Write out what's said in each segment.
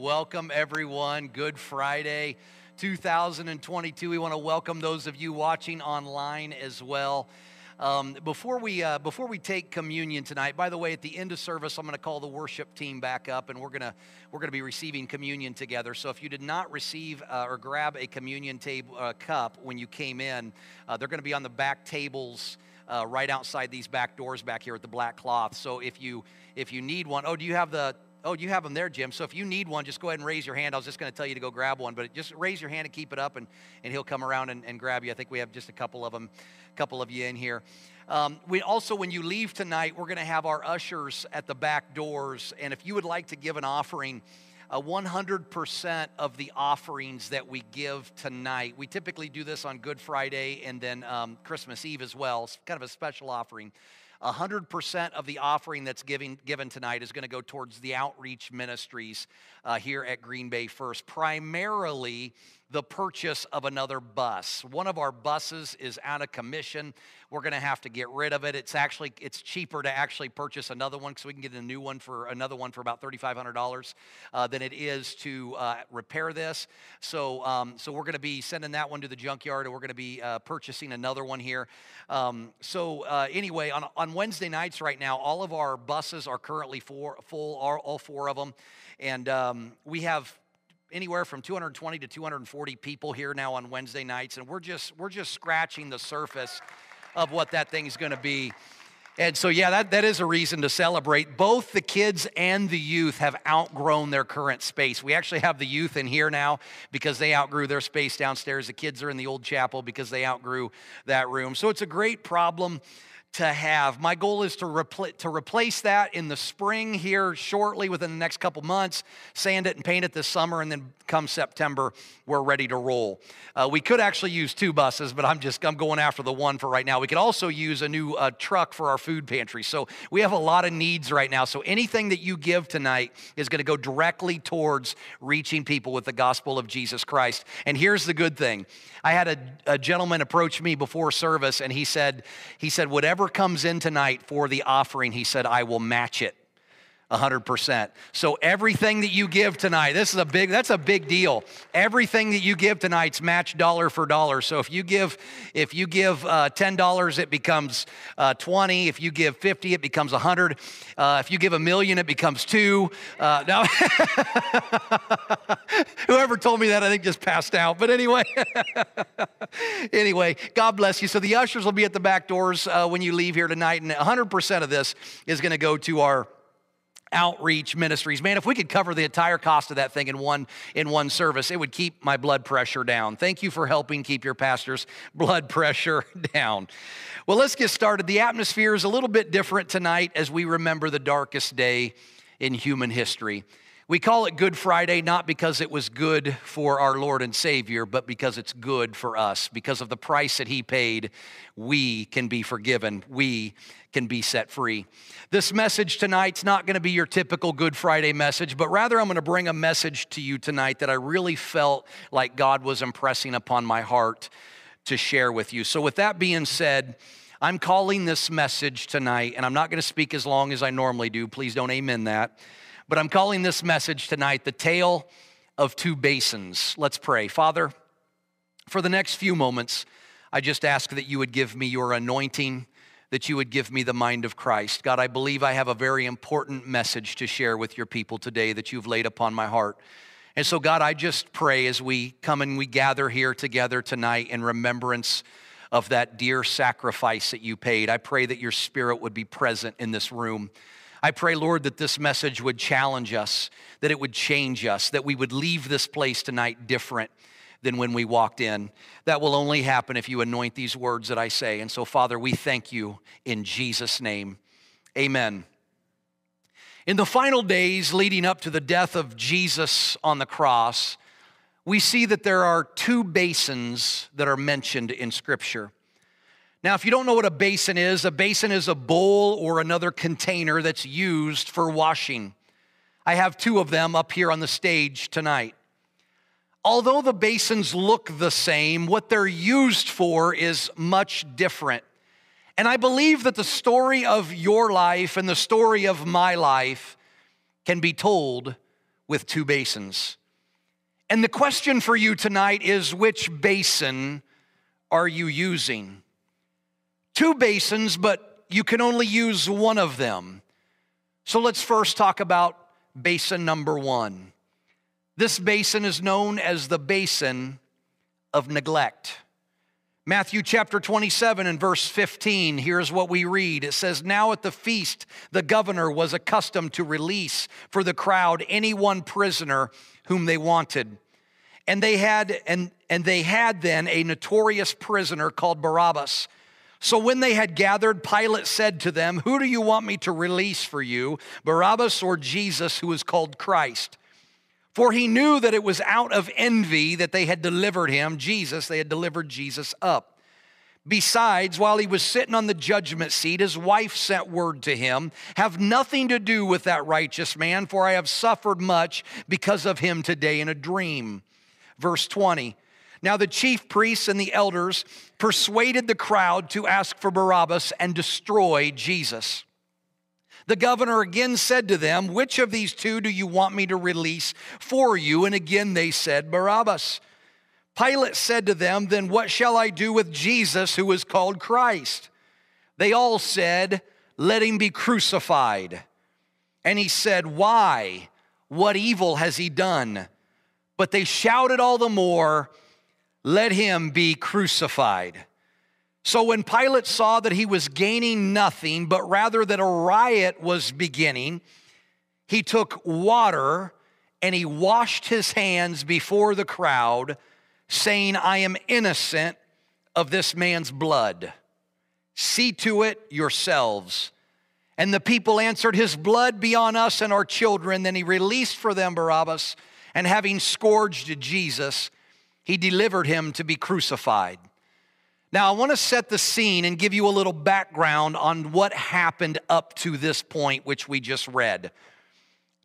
Welcome, everyone. Good Friday 2022. We want to welcome those of you watching online as well. Um, before we uh, before we take communion tonight, by the way, at the end of service, I'm going to call the worship team back up, and we're gonna we're gonna be receiving communion together. So if you did not receive uh, or grab a communion table uh, cup when you came in, uh, they're going to be on the back tables. Uh, right outside these back doors back here with the black cloth. So if you if you need one, oh, do you have the Oh, you have them there, Jim. So if you need one, just go ahead and raise your hand. I was just going to tell you to go grab one, but just raise your hand and keep it up, and, and he'll come around and, and grab you. I think we have just a couple of them, a couple of you in here. Um, we also, when you leave tonight, we're going to have our ushers at the back doors, and if you would like to give an offering, uh, 100% of the offerings that we give tonight. We typically do this on Good Friday and then um, Christmas Eve as well. It's kind of a special offering. 100% of the offering that's giving, given tonight is going to go towards the outreach ministries uh, here at Green Bay First, primarily the purchase of another bus. One of our buses is out of commission. We're going to have to get rid of it. It's actually it's cheaper to actually purchase another one because we can get a new one for another one for about $3,500 uh, than it is to uh, repair this. So um, so we're going to be sending that one to the junkyard, and we're going to be uh, purchasing another one here. Um, so uh, anyway, on on Wednesday nights right now, all of our buses are currently for, full, all, all four of them, and um, we have anywhere from 220 to 240 people here now on Wednesday nights, and we're just we're just scratching the surface of what that thing's going to be. And so, yeah, that, that is a reason to celebrate. Both the kids and the youth have outgrown their current space. We actually have the youth in here now because they outgrew their space downstairs. The kids are in the old chapel because they outgrew that room. So, it's a great problem to have. My goal is to, repl- to replace that in the spring here shortly within the next couple months, sand it and paint it this summer, and then come September, we're ready to roll. Uh, we could actually use two buses, but I'm just I'm going after the one for right now. We could also use a new uh, truck for our food pantry. So we have a lot of needs right now. So anything that you give tonight is going to go directly towards reaching people with the gospel of Jesus Christ. And here's the good thing. I had a, a gentleman approach me before service, and he said, he said, whatever comes in tonight for the offering, he said, I will match it. 100%. So everything that you give tonight, this is a big that's a big deal. Everything that you give tonight's matched dollar for dollar. So if you give if you give uh, $10 it becomes uh, 20, if you give 50 it becomes 100. Uh, if you give a million it becomes 2. Uh, now Whoever told me that I think just passed out. But anyway. anyway, God bless you. So the ushers will be at the back doors uh, when you leave here tonight and 100% of this is going to go to our outreach ministries. Man, if we could cover the entire cost of that thing in one in one service, it would keep my blood pressure down. Thank you for helping keep your pastor's blood pressure down. Well, let's get started. The atmosphere is a little bit different tonight as we remember the darkest day in human history. We call it Good Friday not because it was good for our Lord and Savior, but because it's good for us. Because of the price that He paid, we can be forgiven. We can be set free. This message tonight's not going to be your typical Good Friday message, but rather I'm going to bring a message to you tonight that I really felt like God was impressing upon my heart to share with you. So, with that being said, I'm calling this message tonight, and I'm not going to speak as long as I normally do. Please don't amen that. But I'm calling this message tonight the tale of two basins. Let's pray. Father, for the next few moments, I just ask that you would give me your anointing, that you would give me the mind of Christ. God, I believe I have a very important message to share with your people today that you've laid upon my heart. And so, God, I just pray as we come and we gather here together tonight in remembrance of that dear sacrifice that you paid. I pray that your spirit would be present in this room. I pray, Lord, that this message would challenge us, that it would change us, that we would leave this place tonight different than when we walked in. That will only happen if you anoint these words that I say. And so, Father, we thank you in Jesus' name. Amen. In the final days leading up to the death of Jesus on the cross, we see that there are two basins that are mentioned in Scripture. Now, if you don't know what a basin is, a basin is a bowl or another container that's used for washing. I have two of them up here on the stage tonight. Although the basins look the same, what they're used for is much different. And I believe that the story of your life and the story of my life can be told with two basins. And the question for you tonight is which basin are you using? Two basins, but you can only use one of them. So let's first talk about basin number one. This basin is known as the basin of neglect. Matthew chapter 27 and verse 15, here's what we read. It says, Now at the feast, the governor was accustomed to release for the crowd any one prisoner whom they wanted. And they had, and, and they had then a notorious prisoner called Barabbas. So when they had gathered, Pilate said to them, Who do you want me to release for you, Barabbas or Jesus, who is called Christ? For he knew that it was out of envy that they had delivered him, Jesus, they had delivered Jesus up. Besides, while he was sitting on the judgment seat, his wife sent word to him Have nothing to do with that righteous man, for I have suffered much because of him today in a dream. Verse 20. Now the chief priests and the elders persuaded the crowd to ask for Barabbas and destroy Jesus. The governor again said to them, Which of these two do you want me to release for you? And again they said, Barabbas. Pilate said to them, Then what shall I do with Jesus who is called Christ? They all said, Let him be crucified. And he said, Why? What evil has he done? But they shouted all the more, Let him be crucified. So when Pilate saw that he was gaining nothing, but rather that a riot was beginning, he took water and he washed his hands before the crowd, saying, I am innocent of this man's blood. See to it yourselves. And the people answered, His blood be on us and our children. Then he released for them Barabbas, and having scourged Jesus, he delivered him to be crucified. Now, I want to set the scene and give you a little background on what happened up to this point, which we just read.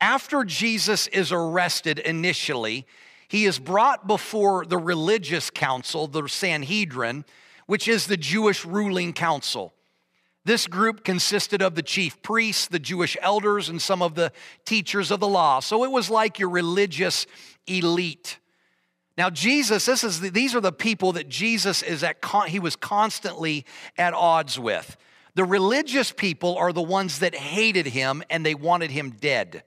After Jesus is arrested initially, he is brought before the religious council, the Sanhedrin, which is the Jewish ruling council. This group consisted of the chief priests, the Jewish elders, and some of the teachers of the law. So it was like your religious elite. Now, Jesus, this is the, these are the people that Jesus is at, he was constantly at odds with. The religious people are the ones that hated him and they wanted him dead.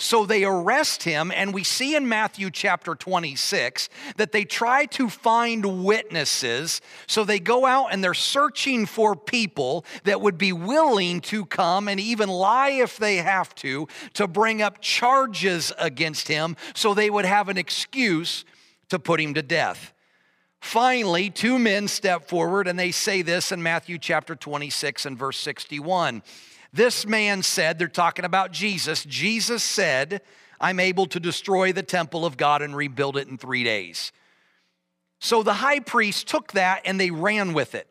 So they arrest him, and we see in Matthew chapter 26 that they try to find witnesses. So they go out and they're searching for people that would be willing to come and even lie if they have to, to bring up charges against him so they would have an excuse to put him to death. Finally, two men step forward and they say this in Matthew chapter 26 and verse 61. This man said, they're talking about Jesus. Jesus said, I'm able to destroy the temple of God and rebuild it in three days. So the high priest took that and they ran with it.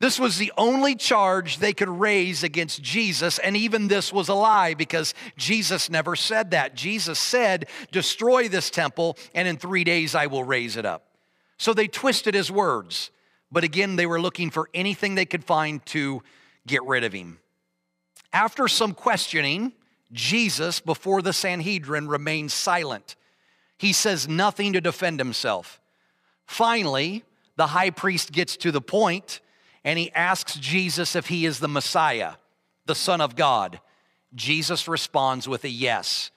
This was the only charge they could raise against Jesus, and even this was a lie because Jesus never said that. Jesus said, Destroy this temple, and in three days I will raise it up. So they twisted his words, but again, they were looking for anything they could find to get rid of him. After some questioning, Jesus, before the Sanhedrin, remains silent. He says nothing to defend himself. Finally, the high priest gets to the point and he asks Jesus if he is the Messiah, the Son of God. Jesus responds with a yes.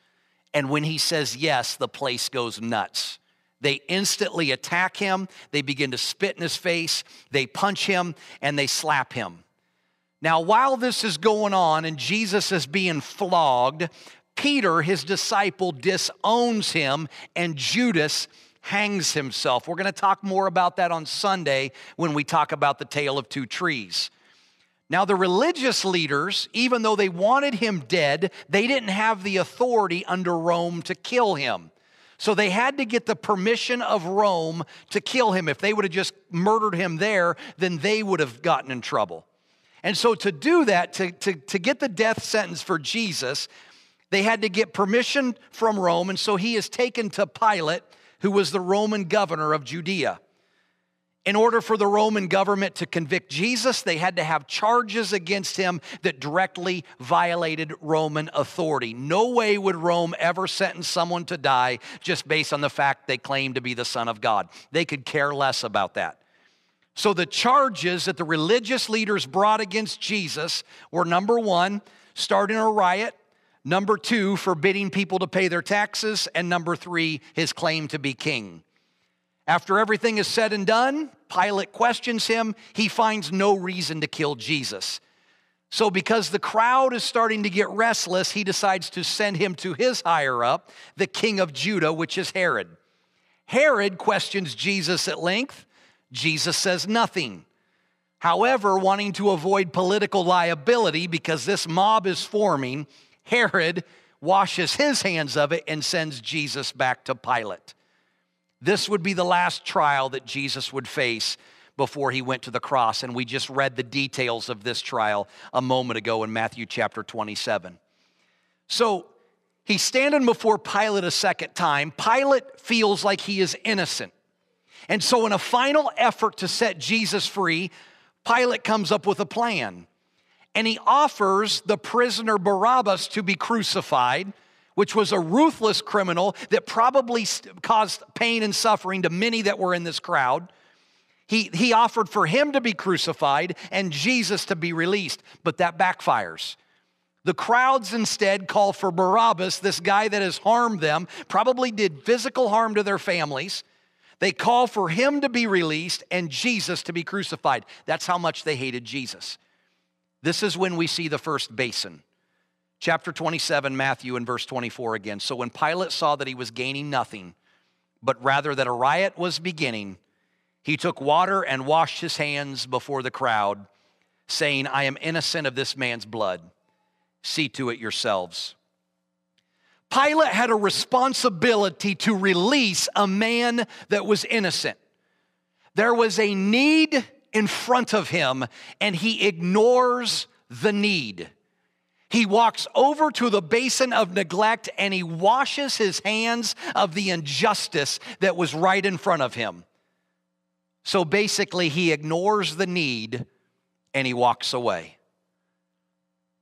And when he says yes, the place goes nuts. They instantly attack him, they begin to spit in his face, they punch him, and they slap him. Now, while this is going on and Jesus is being flogged, Peter, his disciple, disowns him, and Judas hangs himself. We're going to talk more about that on Sunday when we talk about the tale of two trees. Now, the religious leaders, even though they wanted him dead, they didn't have the authority under Rome to kill him. So they had to get the permission of Rome to kill him. If they would have just murdered him there, then they would have gotten in trouble. And so to do that, to, to, to get the death sentence for Jesus, they had to get permission from Rome. And so he is taken to Pilate who was the Roman governor of Judea. In order for the Roman government to convict Jesus, they had to have charges against him that directly violated Roman authority. No way would Rome ever sentence someone to die just based on the fact they claimed to be the Son of God. They could care less about that. So the charges that the religious leaders brought against Jesus were number one, starting a riot, number two, forbidding people to pay their taxes, and number three, his claim to be king. After everything is said and done, Pilate questions him. He finds no reason to kill Jesus. So, because the crowd is starting to get restless, he decides to send him to his higher up, the king of Judah, which is Herod. Herod questions Jesus at length. Jesus says nothing. However, wanting to avoid political liability because this mob is forming, Herod washes his hands of it and sends Jesus back to Pilate. This would be the last trial that Jesus would face before he went to the cross. And we just read the details of this trial a moment ago in Matthew chapter 27. So he's standing before Pilate a second time. Pilate feels like he is innocent. And so, in a final effort to set Jesus free, Pilate comes up with a plan. And he offers the prisoner Barabbas to be crucified which was a ruthless criminal that probably caused pain and suffering to many that were in this crowd. He, he offered for him to be crucified and Jesus to be released, but that backfires. The crowds instead call for Barabbas, this guy that has harmed them, probably did physical harm to their families. They call for him to be released and Jesus to be crucified. That's how much they hated Jesus. This is when we see the first basin chapter 27, Matthew, and verse 24 again. So when Pilate saw that he was gaining nothing, but rather that a riot was beginning, he took water and washed his hands before the crowd, saying, I am innocent of this man's blood. See to it yourselves. Pilate had a responsibility to release a man that was innocent. There was a need in front of him, and he ignores the need. He walks over to the basin of neglect and he washes his hands of the injustice that was right in front of him. So basically, he ignores the need and he walks away.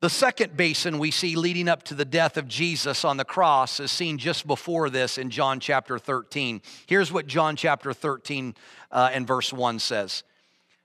The second basin we see leading up to the death of Jesus on the cross is seen just before this in John chapter 13. Here's what John chapter 13 uh, and verse 1 says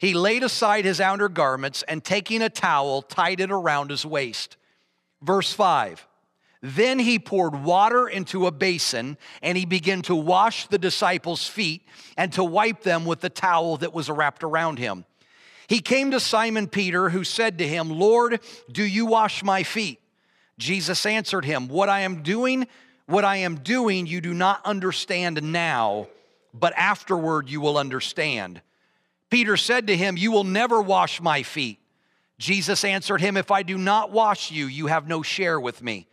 He laid aside his outer garments and taking a towel, tied it around his waist. Verse 5 Then he poured water into a basin and he began to wash the disciples' feet and to wipe them with the towel that was wrapped around him. He came to Simon Peter, who said to him, Lord, do you wash my feet? Jesus answered him, What I am doing, what I am doing, you do not understand now, but afterward you will understand. Peter said to him, You will never wash my feet. Jesus answered him, If I do not wash you, you have no share with me.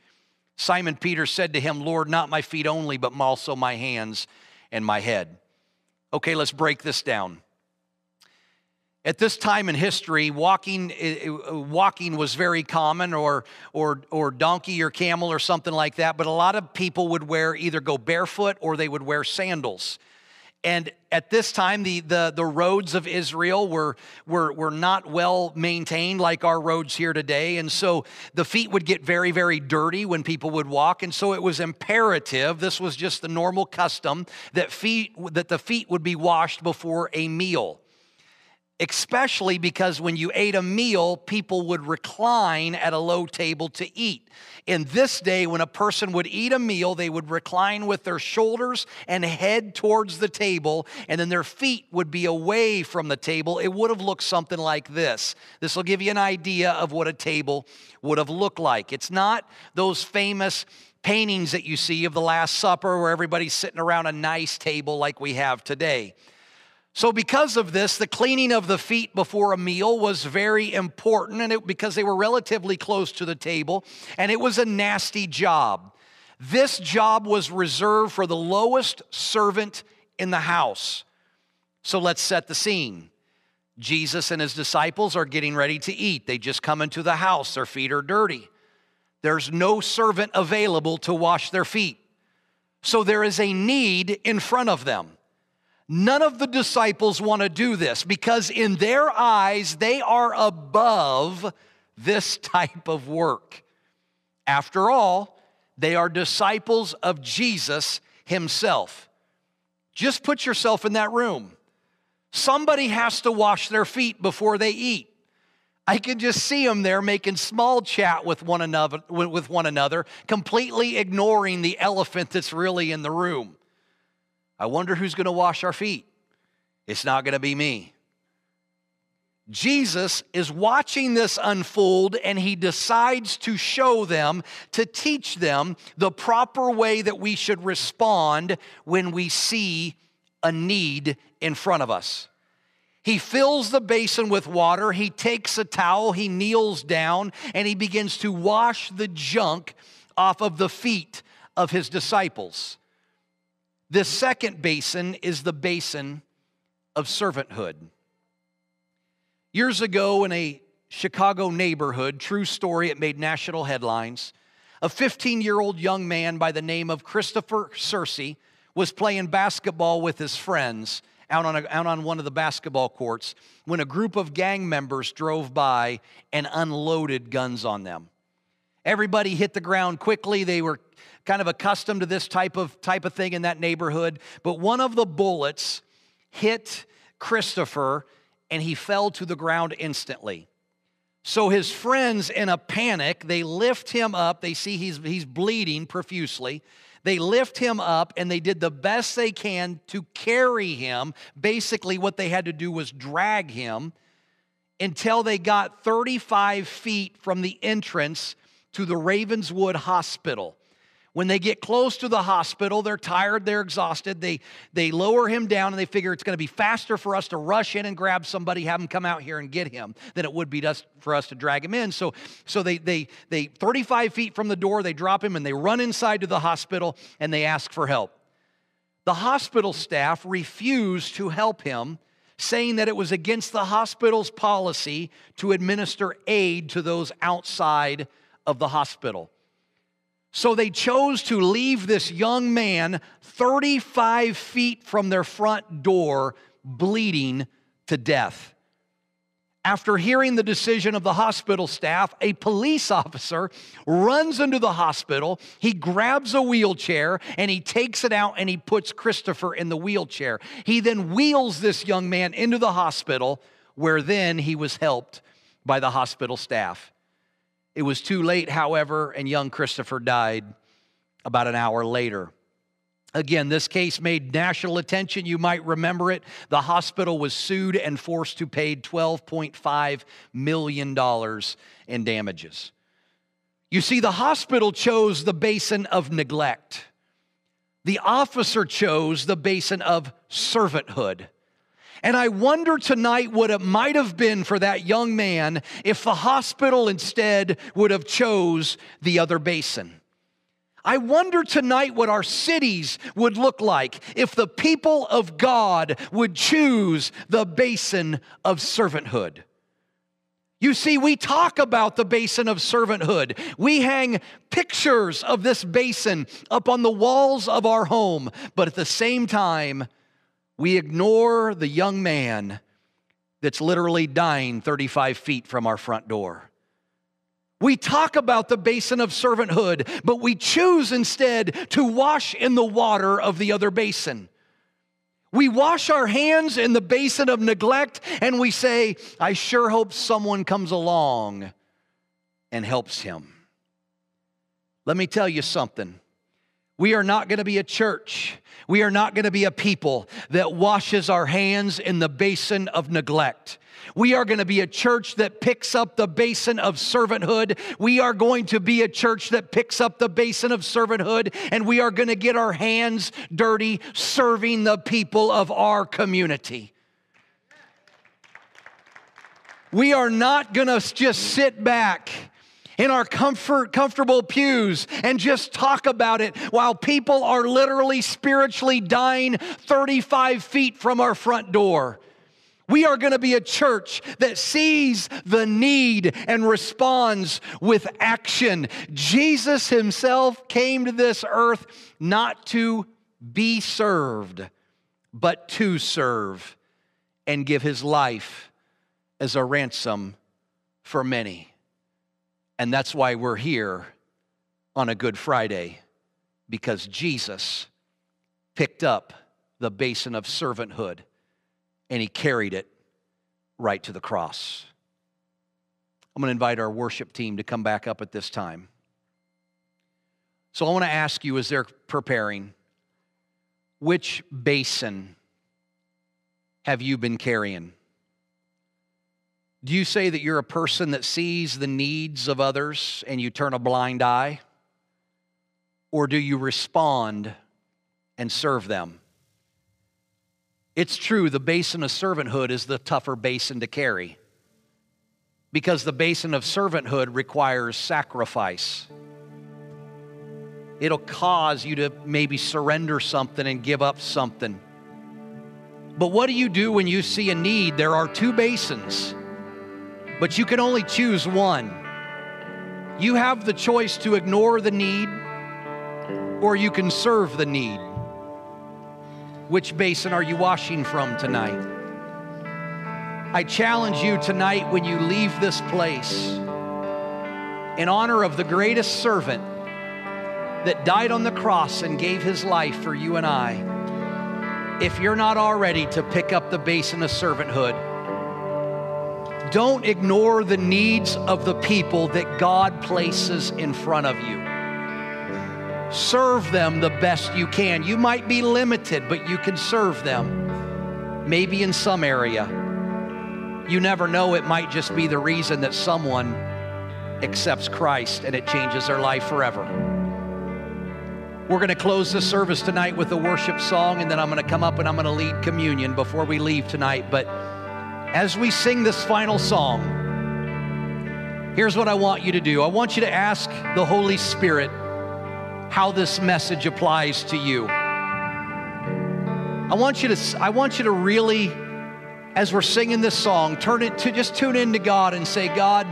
Simon Peter said to him, Lord, not my feet only, but also my hands and my head. Okay, let's break this down. At this time in history, walking, walking was very common, or, or, or donkey or camel or something like that, but a lot of people would wear either go barefoot or they would wear sandals. And at this time, the, the, the roads of Israel were, were, were not well maintained like our roads here today. And so the feet would get very, very dirty when people would walk. And so it was imperative, this was just the normal custom, that, feet, that the feet would be washed before a meal especially because when you ate a meal, people would recline at a low table to eat. In this day, when a person would eat a meal, they would recline with their shoulders and head towards the table, and then their feet would be away from the table. It would have looked something like this. This will give you an idea of what a table would have looked like. It's not those famous paintings that you see of the Last Supper where everybody's sitting around a nice table like we have today. So, because of this, the cleaning of the feet before a meal was very important, and it, because they were relatively close to the table, and it was a nasty job. This job was reserved for the lowest servant in the house. So, let's set the scene. Jesus and his disciples are getting ready to eat. They just come into the house, their feet are dirty. There's no servant available to wash their feet. So, there is a need in front of them. None of the disciples want to do this because, in their eyes, they are above this type of work. After all, they are disciples of Jesus himself. Just put yourself in that room. Somebody has to wash their feet before they eat. I can just see them there making small chat with one another, with one another, completely ignoring the elephant that's really in the room. I wonder who's going to wash our feet. It's not going to be me. Jesus is watching this unfold and he decides to show them, to teach them the proper way that we should respond when we see a need in front of us. He fills the basin with water, he takes a towel, he kneels down, and he begins to wash the junk off of the feet of his disciples. This second basin is the basin of servanthood. Years ago, in a Chicago neighborhood, true story, it made national headlines. A 15 year old young man by the name of Christopher Sercye was playing basketball with his friends out on, a, out on one of the basketball courts when a group of gang members drove by and unloaded guns on them. Everybody hit the ground quickly. They were kind of accustomed to this type of type of thing in that neighborhood, but one of the bullets hit Christopher and he fell to the ground instantly. So his friends in a panic, they lift him up. They see he's he's bleeding profusely. They lift him up and they did the best they can to carry him. Basically, what they had to do was drag him until they got 35 feet from the entrance to the Ravenswood Hospital. When they get close to the hospital, they're tired, they're exhausted. They, they lower him down and they figure it's going to be faster for us to rush in and grab somebody, have him come out here and get him than it would be just for us to drag him in. So, so they, they, they 35 feet from the door, they drop him and they run inside to the hospital and they ask for help. The hospital staff refused to help him saying that it was against the hospital's policy to administer aid to those outside of the hospital. So they chose to leave this young man 35 feet from their front door, bleeding to death. After hearing the decision of the hospital staff, a police officer runs into the hospital. He grabs a wheelchair and he takes it out and he puts Christopher in the wheelchair. He then wheels this young man into the hospital, where then he was helped by the hospital staff. It was too late, however, and young Christopher died about an hour later. Again, this case made national attention. You might remember it. The hospital was sued and forced to pay $12.5 million in damages. You see, the hospital chose the basin of neglect, the officer chose the basin of servanthood. And I wonder tonight what it might have been for that young man if the hospital instead would have chose the other basin. I wonder tonight what our cities would look like if the people of God would choose the basin of servanthood. You see, we talk about the basin of servanthood. We hang pictures of this basin up on the walls of our home, but at the same time, we ignore the young man that's literally dying 35 feet from our front door. We talk about the basin of servanthood, but we choose instead to wash in the water of the other basin. We wash our hands in the basin of neglect and we say, I sure hope someone comes along and helps him. Let me tell you something. We are not going to be a church. We are not going to be a people that washes our hands in the basin of neglect. We are going to be a church that picks up the basin of servanthood. We are going to be a church that picks up the basin of servanthood, and we are going to get our hands dirty serving the people of our community. We are not going to just sit back in our comfort, comfortable pews and just talk about it while people are literally spiritually dying 35 feet from our front door. We are going to be a church that sees the need and responds with action. Jesus himself came to this earth not to be served, but to serve and give his life as a ransom for many. And that's why we're here on a Good Friday, because Jesus picked up the basin of servanthood and he carried it right to the cross. I'm going to invite our worship team to come back up at this time. So I want to ask you as they're preparing, which basin have you been carrying? Do you say that you're a person that sees the needs of others and you turn a blind eye? Or do you respond and serve them? It's true, the basin of servanthood is the tougher basin to carry because the basin of servanthood requires sacrifice. It'll cause you to maybe surrender something and give up something. But what do you do when you see a need? There are two basins, but you can only choose one. You have the choice to ignore the need or you can serve the need. Which basin are you washing from tonight? I challenge you tonight when you leave this place in honor of the greatest servant that died on the cross and gave his life for you and I. If you're not already to pick up the basin of servanthood, don't ignore the needs of the people that God places in front of you. Serve them the best you can. You might be limited, but you can serve them. Maybe in some area. You never know, it might just be the reason that someone accepts Christ and it changes their life forever. We're going to close this service tonight with a worship song, and then I'm going to come up and I'm going to lead communion before we leave tonight. But as we sing this final song, here's what I want you to do I want you to ask the Holy Spirit how this message applies to you. I want you to, I want you to really, as we're singing this song, turn it to just tune in to God and say, God,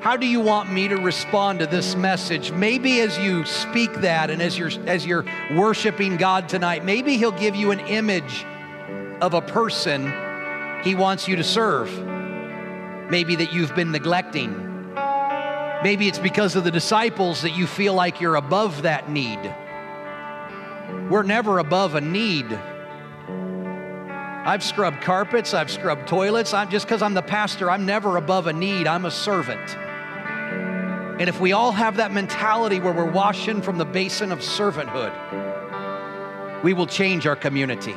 how do you want me to respond to this message? Maybe as you speak that and as you're as you're worshiping God tonight, maybe he'll give you an image of a person he wants you to serve. Maybe that you've been neglecting Maybe it's because of the disciples that you feel like you're above that need. We're never above a need. I've scrubbed carpets, I've scrubbed toilets. I'm, just because I'm the pastor, I'm never above a need. I'm a servant. And if we all have that mentality where we're washing from the basin of servanthood, we will change our community.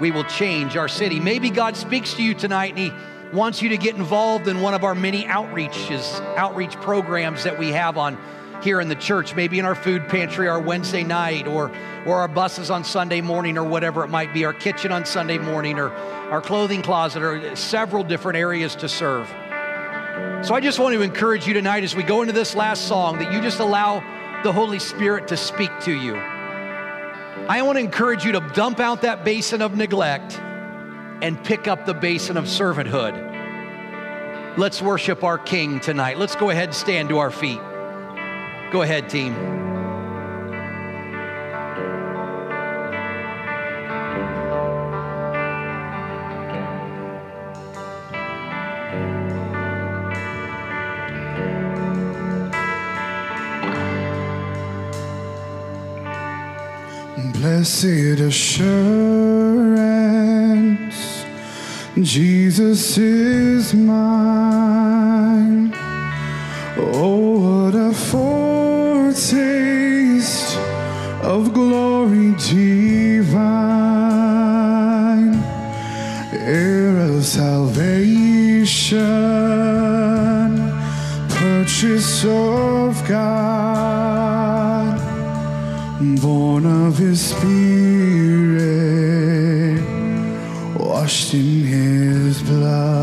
We will change our city. Maybe God speaks to you tonight and He wants you to get involved in one of our many outreaches, outreach programs that we have on here in the church, maybe in our food pantry, our Wednesday night, or, or our buses on Sunday morning, or whatever it might be, our kitchen on Sunday morning, or our clothing closet, or several different areas to serve. So I just want to encourage you tonight as we go into this last song that you just allow the Holy Spirit to speak to you. I want to encourage you to dump out that basin of neglect and pick up the basin of servanthood. Let's worship our King tonight. Let's go ahead and stand to our feet. Go ahead, team. Blessed assurance Jesus is mine. Oh, what a foretaste of glory divine, heir of salvation, purchase of God, born of His Spirit washed in his blood.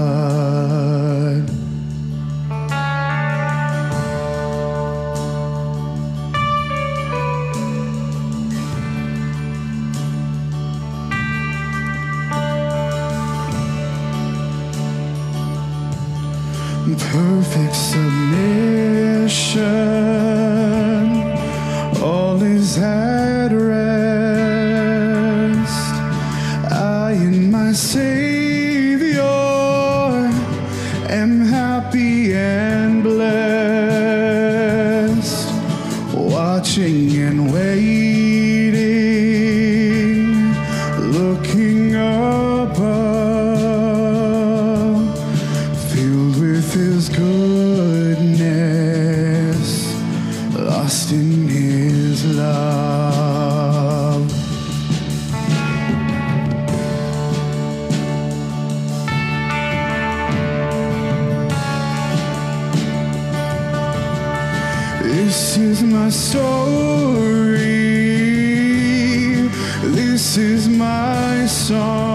Song.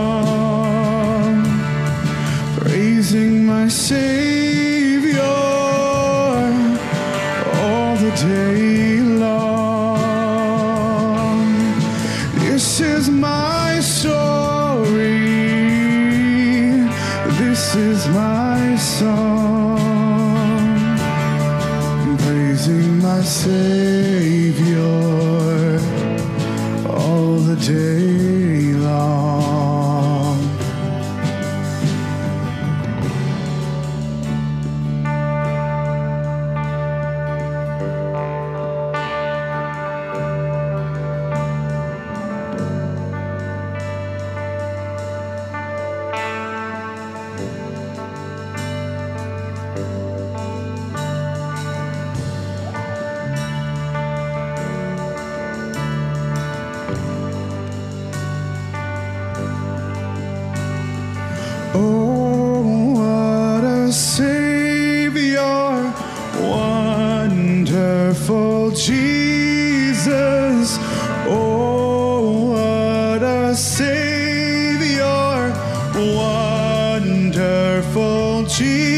ti.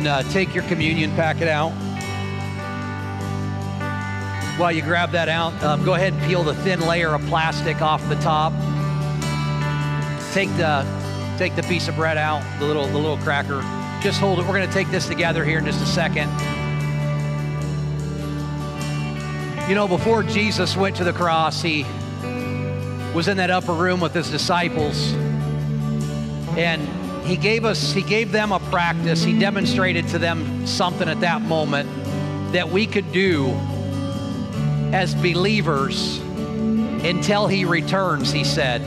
And uh, take your communion packet out. While you grab that out, um, go ahead and peel the thin layer of plastic off the top. Take the take the piece of bread out, the little the little cracker. Just hold it. We're going to take this together here in just a second. You know, before Jesus went to the cross, he was in that upper room with his disciples. And he gave us, he gave them a practice. He demonstrated to them something at that moment that we could do as believers until he returns, he said.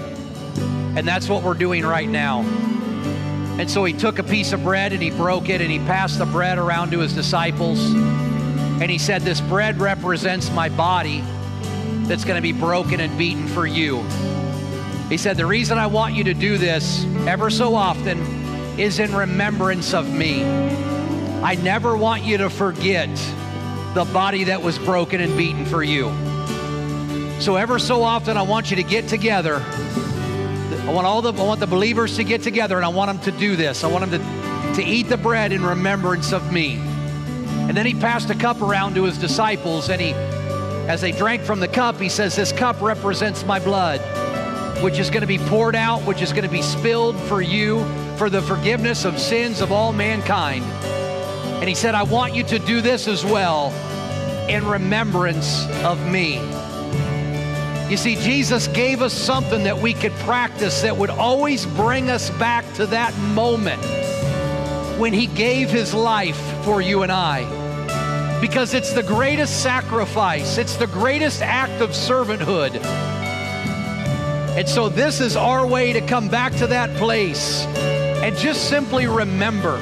And that's what we're doing right now. And so he took a piece of bread and he broke it and he passed the bread around to his disciples. And he said, This bread represents my body that's going to be broken and beaten for you. He said, The reason I want you to do this ever so often is in remembrance of me. I never want you to forget the body that was broken and beaten for you. So ever so often, I want you to get together. I want all the I want the believers to get together, and I want them to do this. I want them to, to eat the bread in remembrance of me. And then he passed a cup around to his disciples, and he, as they drank from the cup, he says, This cup represents my blood, which is going to be poured out, which is going to be spilled for you for the forgiveness of sins of all mankind. And he said, I want you to do this as well in remembrance of me. You see, Jesus gave us something that we could practice that would always bring us back to that moment when he gave his life for you and I. Because it's the greatest sacrifice, it's the greatest act of servanthood. And so, this is our way to come back to that place and just simply remember.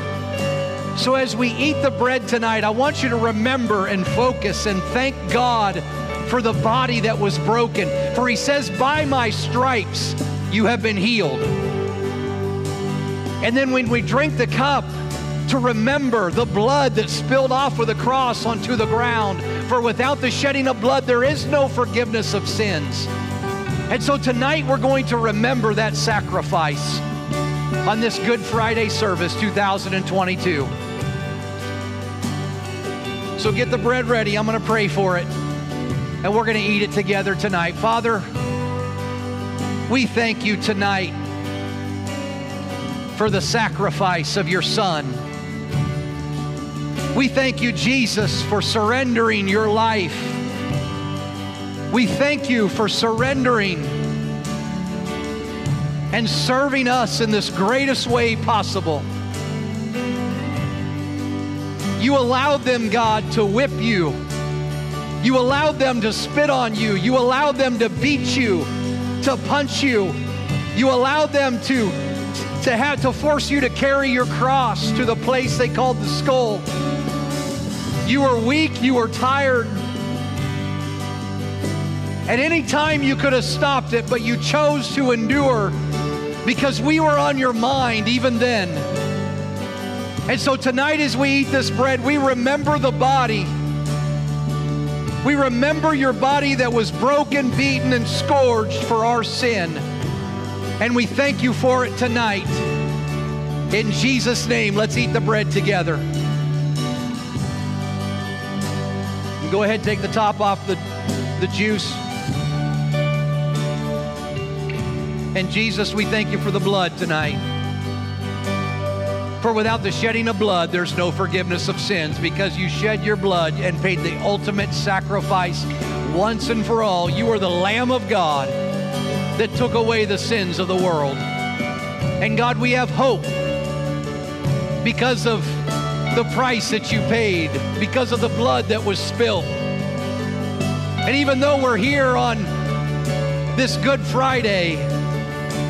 So, as we eat the bread tonight, I want you to remember and focus and thank God for the body that was broken. For he says, By my stripes you have been healed. And then when we drink the cup, to remember the blood that spilled off of the cross onto the ground. For without the shedding of blood, there is no forgiveness of sins. And so tonight we're going to remember that sacrifice on this Good Friday service 2022. So get the bread ready. I'm going to pray for it. And we're going to eat it together tonight. Father, we thank you tonight for the sacrifice of your Son. We thank you, Jesus, for surrendering your life. We thank you for surrendering and serving us in this greatest way possible. You allowed them, God, to whip you. You allowed them to spit on you. You allowed them to beat you, to punch you. You allowed them to, to have to force you to carry your cross to the place they called the skull. You were weak, you were tired. At any time you could have stopped it, but you chose to endure because we were on your mind even then. And so tonight, as we eat this bread, we remember the body. We remember your body that was broken, beaten, and scourged for our sin. And we thank you for it tonight. In Jesus' name, let's eat the bread together. Go ahead, take the top off the, the juice. And Jesus, we thank you for the blood tonight. For without the shedding of blood, there's no forgiveness of sins because you shed your blood and paid the ultimate sacrifice once and for all. You are the Lamb of God that took away the sins of the world. And God, we have hope because of the price that you paid, because of the blood that was spilled. And even though we're here on this Good Friday,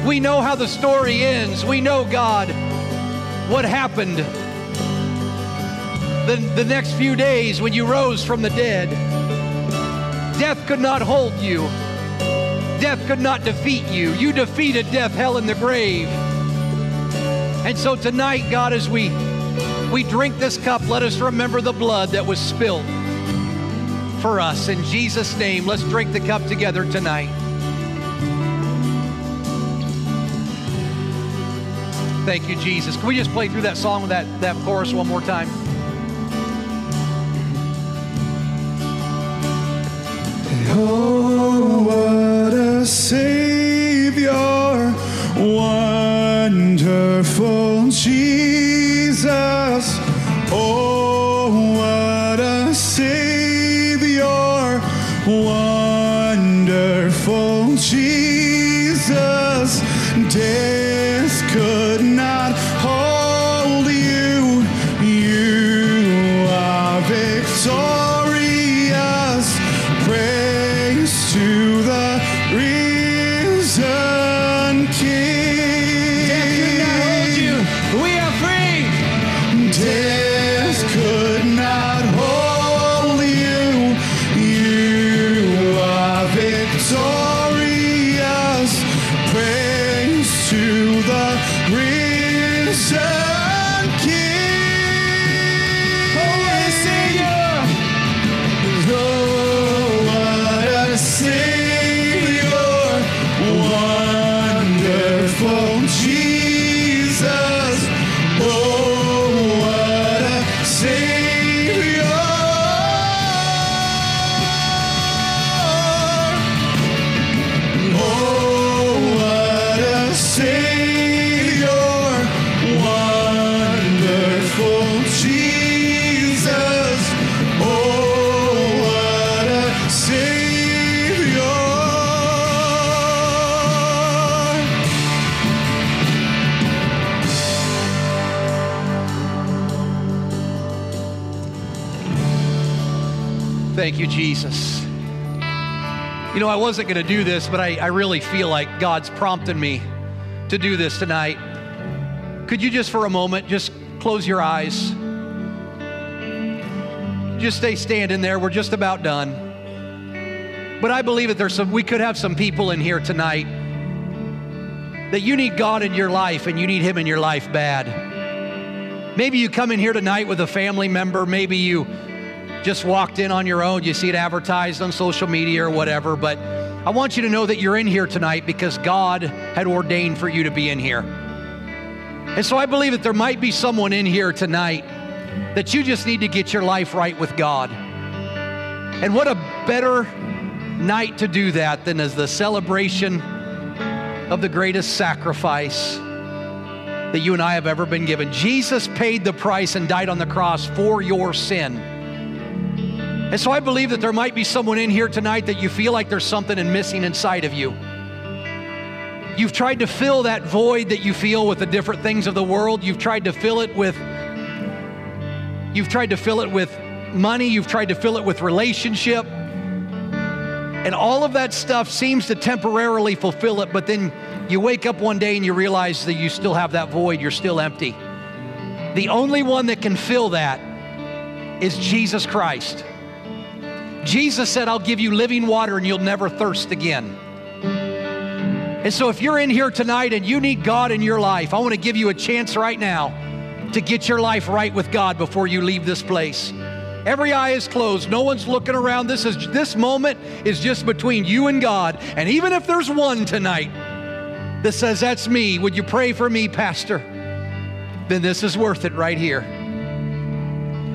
we know how the story ends. We know, God, what happened the, the next few days when you rose from the dead. Death could not hold you. Death could not defeat you. You defeated death, hell, and the grave. And so tonight, God, as we we drink this cup, let us remember the blood that was spilled for us. In Jesus' name, let's drink the cup together tonight. Thank you, Jesus. Can we just play through that song with that, that chorus one more time? Oh, what a Savior, wonderful Jesus. Know, I wasn't going to do this, but I, I really feel like God's prompting me to do this tonight. Could you just for a moment just close your eyes? Just stay standing there. We're just about done. But I believe that there's some, we could have some people in here tonight that you need God in your life and you need Him in your life bad. Maybe you come in here tonight with a family member. Maybe you just walked in on your own. You see it advertised on social media or whatever. But I want you to know that you're in here tonight because God had ordained for you to be in here. And so I believe that there might be someone in here tonight that you just need to get your life right with God. And what a better night to do that than as the celebration of the greatest sacrifice that you and I have ever been given. Jesus paid the price and died on the cross for your sin. And so I believe that there might be someone in here tonight that you feel like there's something missing inside of you. You've tried to fill that void that you feel with the different things of the world. You've tried to fill it with you've tried to fill it with money, you've tried to fill it with relationship. And all of that stuff seems to temporarily fulfill it, but then you wake up one day and you realize that you still have that void, you're still empty. The only one that can fill that is Jesus Christ. Jesus said, I'll give you living water and you'll never thirst again. And so, if you're in here tonight and you need God in your life, I want to give you a chance right now to get your life right with God before you leave this place. Every eye is closed. No one's looking around. This is this moment is just between you and God. And even if there's one tonight that says that's me, would you pray for me, pastor? Then this is worth it right here.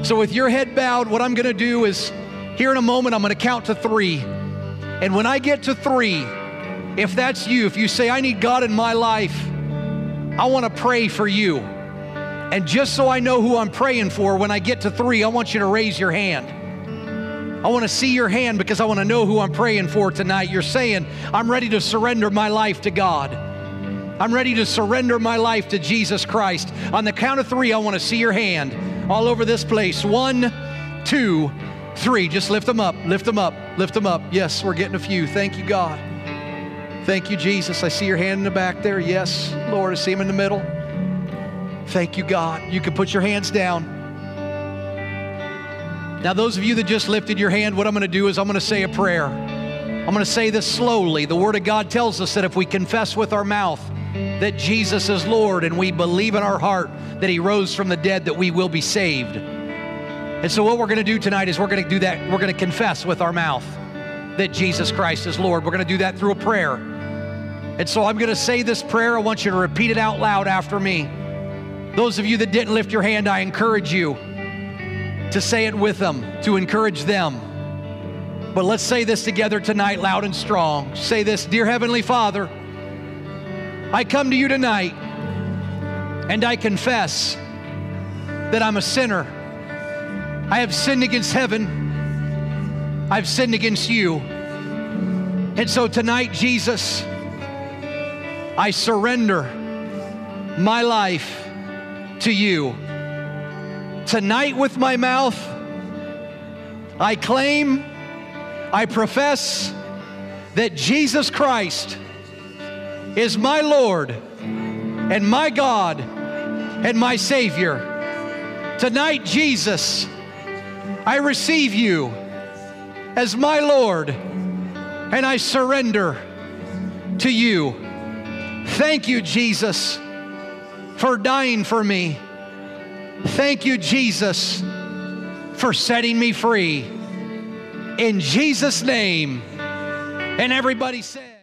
So with your head bowed, what I'm going to do is here in a moment I'm going to count to 3. And when I get to 3, if that's you, if you say I need God in my life, I want to pray for you. And just so I know who I'm praying for, when I get to three, I want you to raise your hand. I want to see your hand because I want to know who I'm praying for tonight. You're saying, I'm ready to surrender my life to God. I'm ready to surrender my life to Jesus Christ. On the count of three, I want to see your hand all over this place. One, two, three. Just lift them up, lift them up, lift them up. Yes, we're getting a few. Thank you, God. Thank you, Jesus. I see your hand in the back there. Yes, Lord, I see him in the middle. Thank you, God. You can put your hands down. Now, those of you that just lifted your hand, what I'm going to do is I'm going to say a prayer. I'm going to say this slowly. The Word of God tells us that if we confess with our mouth that Jesus is Lord and we believe in our heart that He rose from the dead, that we will be saved. And so, what we're going to do tonight is we're going to do that. We're going to confess with our mouth that Jesus Christ is Lord. We're going to do that through a prayer. And so I'm going to say this prayer. I want you to repeat it out loud after me. Those of you that didn't lift your hand, I encourage you to say it with them, to encourage them. But let's say this together tonight, loud and strong. Say this Dear Heavenly Father, I come to you tonight and I confess that I'm a sinner. I have sinned against heaven, I've sinned against you. And so tonight, Jesus, I surrender my life to you. Tonight, with my mouth, I claim, I profess that Jesus Christ is my Lord and my God and my Savior. Tonight, Jesus, I receive you as my Lord and I surrender to you. Thank you, Jesus, for dying for me. Thank you, Jesus, for setting me free. In Jesus' name. And everybody said,